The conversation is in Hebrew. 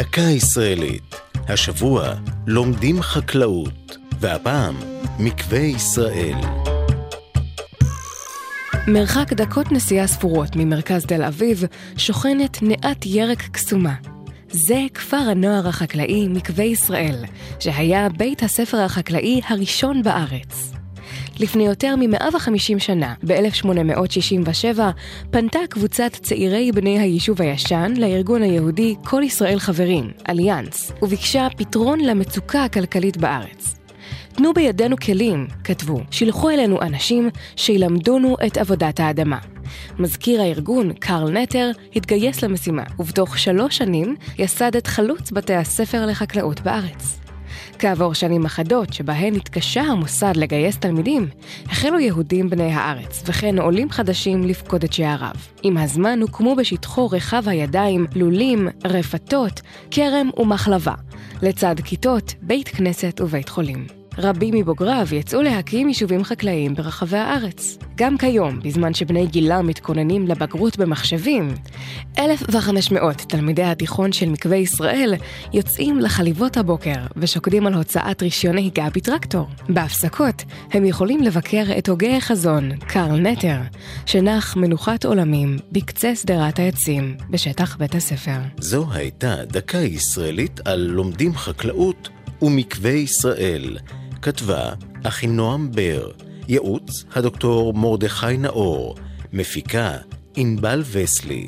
דקה ישראלית. השבוע לומדים חקלאות, והפעם מקווה ישראל. מרחק דקות נסיעה ספורות ממרכז תל אביב שוכנת נאת ירק קסומה. זה כפר הנוער החקלאי מקווה ישראל, שהיה בית הספר החקלאי הראשון בארץ. לפני יותר מ-150 שנה, ב-1867, פנתה קבוצת צעירי בני היישוב הישן לארגון היהודי כל ישראל חברים, אליאנס, וביקשה פתרון למצוקה הכלכלית בארץ. תנו בידינו כלים, כתבו, שילחו אלינו אנשים שילמדונו את עבודת האדמה. מזכיר הארגון, קרל נטר, התגייס למשימה, ובתוך שלוש שנים יסד את חלוץ בתי הספר לחקלאות בארץ. כעבור שנים אחדות, שבהן התקשה המוסד לגייס תלמידים, החלו יהודים בני הארץ, וכן עולים חדשים לפקוד את שעריו. עם הזמן הוקמו בשטחו רחב הידיים לולים, רפתות, כרם ומחלבה, לצד כיתות, בית כנסת ובית חולים. רבים מבוגריו יצאו להקים יישובים חקלאיים ברחבי הארץ. גם כיום, בזמן שבני גילם מתכוננים לבגרות במחשבים, 1,500 תלמידי התיכון של מקווה ישראל יוצאים לחליבות הבוקר ושוקדים על הוצאת רישיון נהיגה בטרקטור. בהפסקות הם יכולים לבקר את הוגה החזון, קרל נטר, שנח מנוחת עולמים בקצה שדרת העצים בשטח בית הספר. זו הייתה דקה ישראלית על לומדים חקלאות ומקווה ישראל. כתבה אחינועם בר, ייעוץ הדוקטור מרדכי נאור, מפיקה ענבל וסלי.